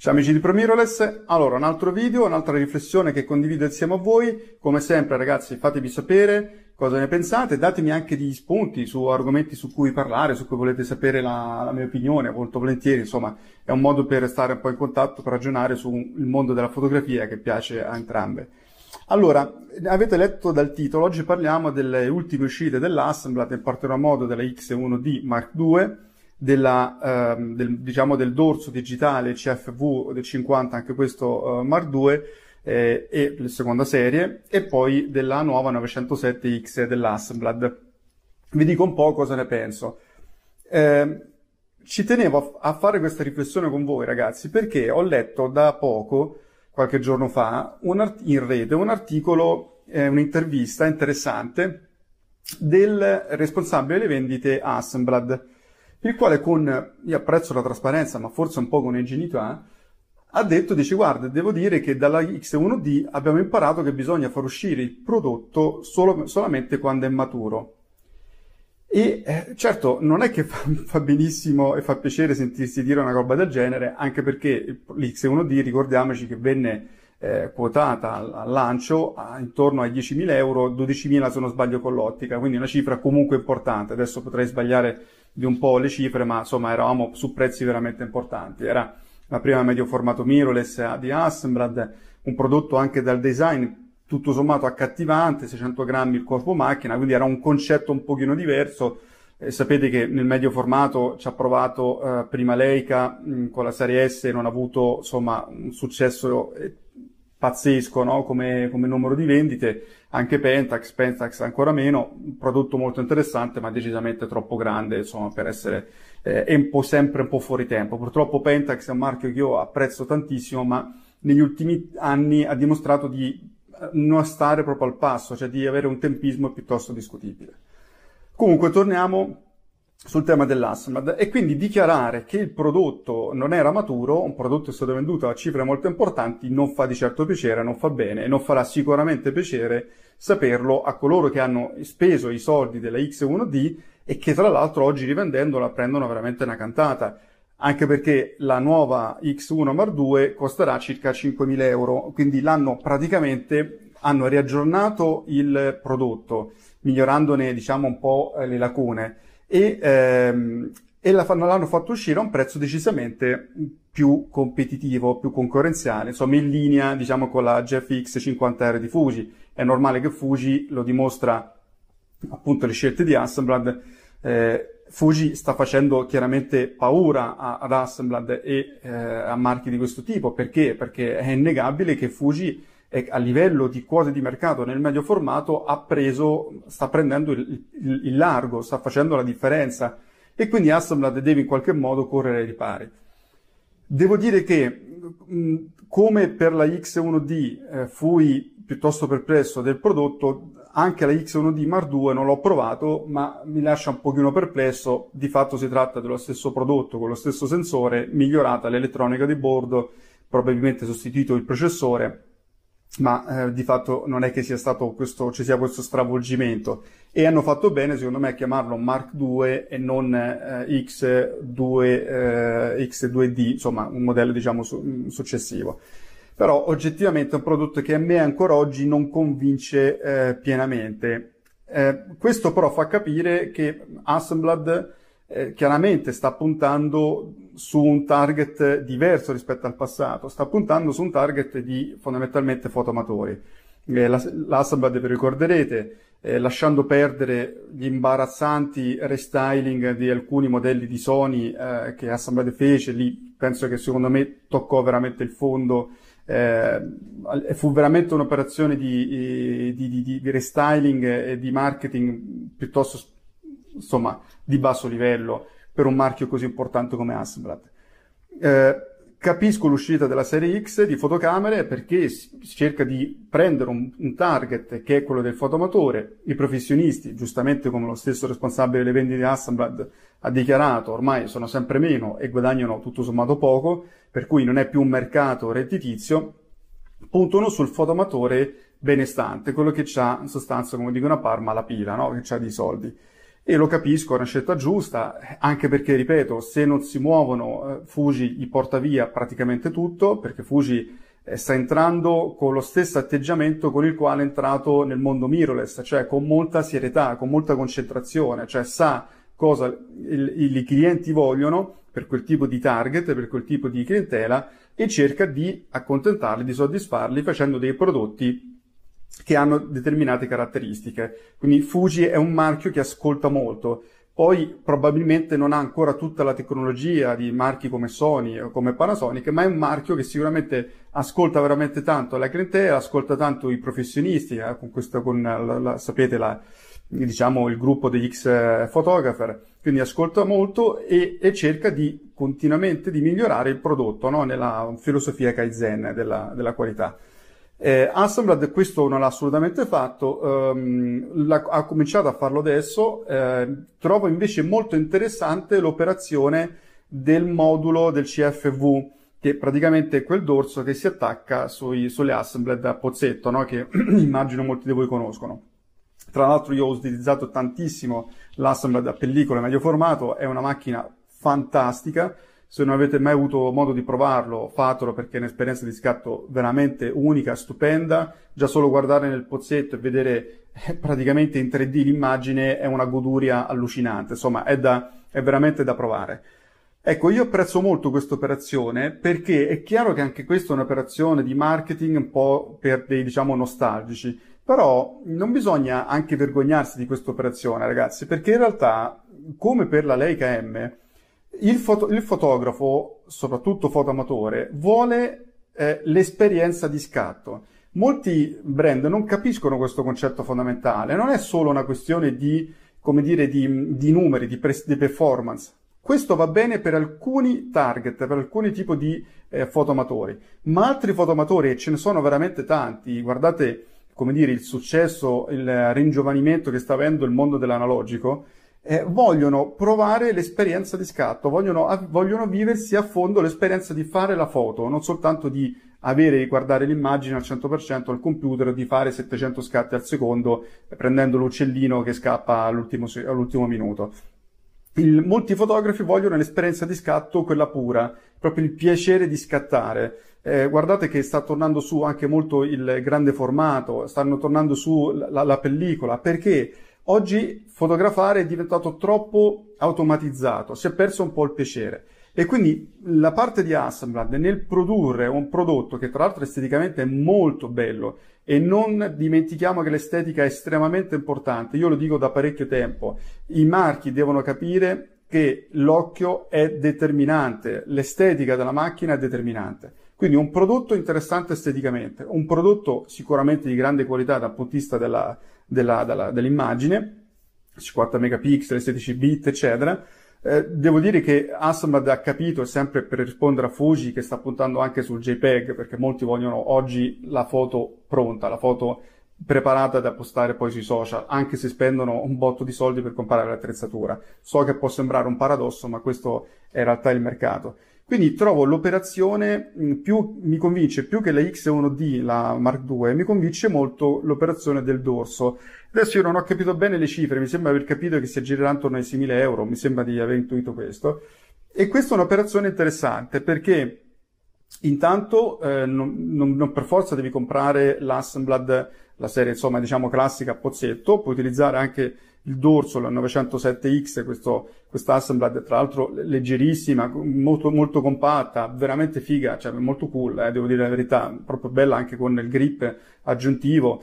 Ciao amici di ProMirrorless, allora un altro video, un'altra riflessione che condivido insieme a voi, come sempre ragazzi fatemi sapere cosa ne pensate, datemi anche degli spunti su argomenti su cui parlare, su cui volete sapere la, la mia opinione, molto volentieri, insomma è un modo per stare un po' in contatto, per ragionare sul mondo della fotografia che piace a entrambe. Allora, avete letto dal titolo, oggi parliamo delle ultime uscite dell'Assemblad, in particolar modo della X1D Mark II, della, ehm, del, diciamo del dorso digitale CFV del 50, anche questo eh, Mark II, eh, e la seconda serie, e poi della nuova 907X dell'Assemblad. Vi dico un po' cosa ne penso. Eh, ci tenevo a, a, fare questa riflessione con voi, ragazzi, perché ho letto da poco, qualche giorno fa, art- in rete, un articolo, eh, un'intervista interessante del responsabile delle vendite Assemblad, il quale con, io apprezzo la trasparenza, ma forse un po' con ingenuità, ha detto, dice, guarda, devo dire che dalla X1D abbiamo imparato che bisogna far uscire il prodotto solo, solamente quando è maturo. E eh, certo, non è che fa, fa, benissimo e fa piacere sentirsi dire una roba del genere, anche perché l'X1D, ricordiamoci che venne eh, quotata al, al lancio a, intorno ai 10.000 euro, 12.000 se non sbaglio con l'ottica, quindi una cifra comunque importante. Adesso potrei sbagliare di un po' le cifre, ma insomma eravamo su prezzi veramente importanti. Era la prima medio formato mirrorless di Hasselblad, un prodotto anche dal design tutto sommato accattivante, 600 grammi il corpo macchina, quindi era un concetto un pochino diverso. Eh, sapete che nel medio formato ci ha provato eh, prima Leica mh, con la serie S non ha avuto insomma un successo eh, pazzesco no? come, come, numero di vendite, anche Pentax, Pentax ancora meno, un prodotto molto interessante ma decisamente troppo grande insomma per essere eh, un po' sempre un po' fuori tempo. Purtroppo Pentax è un marchio che io apprezzo tantissimo, ma negli ultimi anni ha dimostrato di eh, non stare proprio al passo, cioè di avere un tempismo piuttosto discutibile. Comunque torniamo sul tema dell'Asmad e quindi dichiarare che il prodotto non era maturo, un prodotto è stato venduto a cifre molto importanti, non fa di certo piacere, non fa bene e non farà sicuramente piacere saperlo a coloro che hanno speso i soldi della X1D e che tra l'altro oggi rivendendola prendono veramente una cantata, anche perché la nuova X1 Mar 2 costerà circa 5.000 euro, quindi l'hanno praticamente, hanno riaggiornato il prodotto, migliorandone diciamo un po' le lacune e, ehm, e la, l'hanno fatto uscire a un prezzo decisamente più competitivo, più concorrenziale, insomma in linea diciamo con la GFX 50R di Fuji. È normale che Fuji lo dimostra appunto le scelte di Hasselblad, eh, Fuji sta facendo chiaramente paura a, ad Hasselblad e eh, a marchi di questo tipo. Perché? Perché è innegabile che Fuji è, a livello di quote di mercato nel medio formato ha preso, sta prendendo il, il, il largo, sta facendo la differenza e quindi Hasselblad deve in qualche modo correre ai ripari. Devo dire che mh, come per la X1D eh, fui piuttosto perplesso del prodotto, anche la X1D Mark II non l'ho provato, ma mi lascia un pochino perplesso. Di fatto si tratta dello stesso prodotto con lo stesso sensore, migliorata l'elettronica di bordo, probabilmente sostituito il processore, ma eh, di fatto non è che sia stato questo, ci sia questo stravolgimento. E hanno fatto bene, secondo me, a chiamarlo Mark II e non eh, X2, eh, X2D, insomma, un modello diciamo su- successivo però oggettivamente è un prodotto che a me ancora oggi non convince eh, pienamente. Eh, questo però fa capire che Assemblad eh, chiaramente sta puntando su un target diverso rispetto al passato, sta puntando su un target di fondamentalmente fotoamatori. Eh, L'Assemblad, vi ricorderete, eh, lasciando perdere gli imbarazzanti restyling di alcuni modelli di Sony eh, che Assemblad fece, lì penso che secondo me toccò veramente il fondo. Eh, fu veramente un'operazione di, di, di, di, restyling e di marketing piuttosto insomma di basso livello per un marchio così importante come Hasselblad. Eh, capisco l'uscita della serie X di fotocamere perché si cerca di prendere un, un, target che è quello del fotoamatore, i professionisti, giustamente come lo stesso responsabile delle vendite di Hasselblad ha dichiarato, ormai sono sempre meno e guadagnano tutto sommato poco, per cui non è più un mercato redditizio, puntano sul fotoamatore benestante, quello che ha in sostanza, come dicono a Parma, la pila, no? che ha di soldi. E lo capisco, è una scelta giusta, anche perché, ripeto, se non si muovono, eh, Fuji gli porta via praticamente tutto, perché Fuji eh, sta entrando con lo stesso atteggiamento con il quale è entrato nel mondo mirrorless, cioè con molta serietà, con molta concentrazione, cioè sa cosa il, i clienti vogliono per quel tipo di target, per quel tipo di clientela e cerca di accontentarli, di soddisfarli facendo dei prodotti che hanno determinate caratteristiche. Quindi Fuji è un marchio che ascolta molto. Poi probabilmente non ha ancora tutta la tecnologia di marchi come Sony o come Panasonic, ma è un marchio che sicuramente ascolta veramente tanto la clientela, ascolta tanto i professionisti, eh, con questo, con la, la, sapete, la, diciamo, il gruppo degli X eh, photographer, quindi ascolta molto e, e, cerca di continuamente di migliorare il prodotto, no? nella filosofia Kaizen della, della qualità. Eh, Hasselblad questo non l'ha assolutamente fatto, ehm, ha cominciato a farlo adesso, eh, trovo invece molto interessante l'operazione del modulo del CFV, che praticamente è quel dorso che si attacca sui, sulle Hasselblad a pozzetto, no? che immagino molti di voi conoscono. Tra l'altro io ho utilizzato tantissimo l'Assemblad a pellicola medio formato, è una macchina fantastica, se non avete mai avuto modo di provarlo, fatelo perché è un'esperienza di scatto veramente unica, stupenda. Già solo guardare nel pozzetto e vedere eh, praticamente in 3D l'immagine è una goduria allucinante. Insomma, è, da, è veramente da provare. Ecco, io apprezzo molto questa operazione perché è chiaro che anche questa è un'operazione di marketing un po' per dei, diciamo, nostalgici. Però non bisogna anche vergognarsi di questa operazione, ragazzi, perché in realtà, come per la Leica M, il, foto- il fotografo, soprattutto fotoamatore, vuole eh, l'esperienza di scatto. Molti brand non capiscono questo concetto fondamentale, non è solo una questione di, come dire, di, di numeri, di, pre- di, performance. Questo va bene per alcuni target, per alcuni tipi di eh, fotoamatori, ma altri fotoamatori, e ce ne sono veramente tanti, guardate, come dire, il successo, il ringiovanimento che sta avendo il mondo dell'analogico, eh, vogliono provare l'esperienza di scatto, vogliono, vogliono viversi a fondo l'esperienza di fare la foto, non soltanto di avere, guardare l'immagine al 100% al computer, di fare 700 scatti al secondo prendendo l'uccellino che scappa all'ultimo, all'ultimo minuto. Il, molti fotografi vogliono l'esperienza di scatto, quella pura, proprio il piacere di scattare. Eh, guardate che sta tornando su anche molto il grande formato, stanno tornando su la, la pellicola, perché? Oggi fotografare è diventato troppo automatizzato, si è perso un po' il piacere. E quindi la parte di Hasselblad nel produrre un prodotto che tra l'altro esteticamente è molto bello e non dimentichiamo che l'estetica è estremamente importante, io lo dico da parecchio tempo, i marchi devono capire che l'occhio è determinante, l'estetica della macchina è determinante. Quindi un prodotto interessante esteticamente, un prodotto sicuramente di grande qualità dal punto di vista della, della, della, dell'immagine, 50 megapixel, 16 bit, eccetera. Eh, devo dire che Hasselblad ha capito, sempre per rispondere a Fuji, che sta puntando anche sul JPEG, perché molti vogliono oggi la foto pronta, la foto preparata da postare poi sui social, anche se spendono un botto di soldi per comprare l'attrezzatura. So che può sembrare un paradosso, ma questo è in realtà il mercato. Quindi trovo l'operazione più, mi convince più che la X1D, la Mark II, mi convince molto l'operazione del dorso. Adesso io non ho capito bene le cifre, mi sembra aver capito che si aggirerà intorno ai 6.000 euro, mi sembra di aver intuito questo. E questa è un'operazione interessante perché intanto eh, non, non, non, per forza devi comprare l'Assemblad, la serie insomma diciamo classica a pozzetto, puoi utilizzare anche il dorso, la 907X, questo, questa Assemblad tra l'altro leggerissima, molto, molto compatta, veramente figa, cioè molto cool, eh, devo dire la verità, proprio bella anche con il grip aggiuntivo,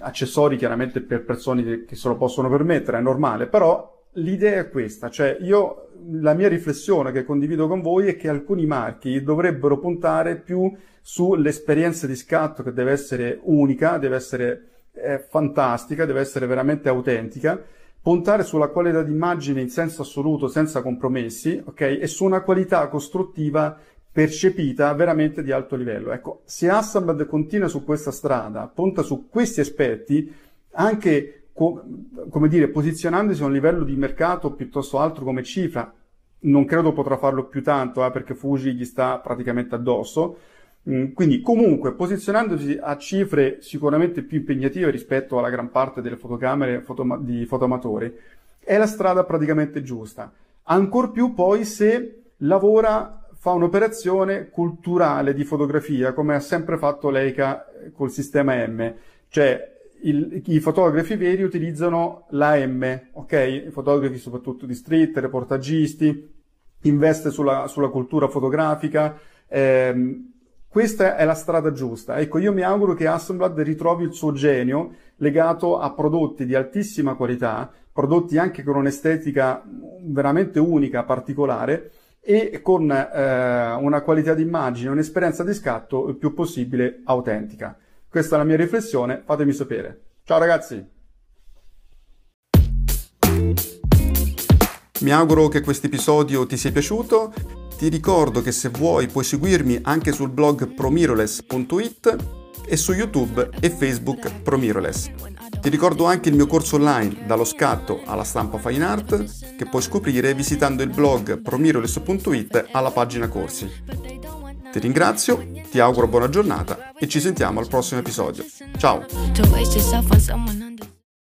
accessori chiaramente per persone che se lo possono permettere, è normale, però l'idea è questa, cioè io, la mia riflessione che condivido con voi è che alcuni marchi dovrebbero puntare più sull'esperienza di scatto che deve essere unica, deve essere eh, fantastica, deve essere veramente autentica, puntare sulla qualità d'immagine in senso assoluto, senza compromessi, ok? E su una qualità costruttiva percepita veramente di alto livello. Ecco, se Hasselblad continua su questa strada, punta su questi aspetti, anche co- come dire, posizionandosi a un livello di mercato piuttosto alto come cifra, non credo potrà farlo più tanto, eh, perché Fuji gli sta praticamente addosso. Mm, quindi, comunque, posizionandosi a cifre sicuramente più impegnative rispetto alla gran parte delle fotocamere foto- di fotoamatori, è la strada praticamente giusta. Ancor più poi se lavora fa un'operazione culturale di fotografia, come ha sempre fatto Leica eh, col sistema M, cioè il, i fotografi veri utilizzano la M, ok? I fotografi soprattutto di street, reportagisti, investe sulla, sulla cultura fotografica, ehm, questa è la strada giusta. Ecco, io mi auguro che Hasselblad ritrovi il suo genio legato a prodotti di altissima qualità, prodotti anche con un'estetica veramente unica, particolare, e con eh, una qualità di immagine, un'esperienza di scatto il più possibile autentica. Questa è la mia riflessione, fatemi sapere. Ciao ragazzi! Mi auguro che questo episodio ti sia piaciuto. Ti ricordo che se vuoi puoi seguirmi anche sul blog promiroless.it e su YouTube e Facebook Promiroless. Ti ricordo anche il mio corso online dallo scatto alla stampa fine art che puoi scoprire visitando il blog promiroless.it alla pagina corsi. Ti ringrazio, ti auguro buona giornata e ci sentiamo al prossimo episodio. Ciao!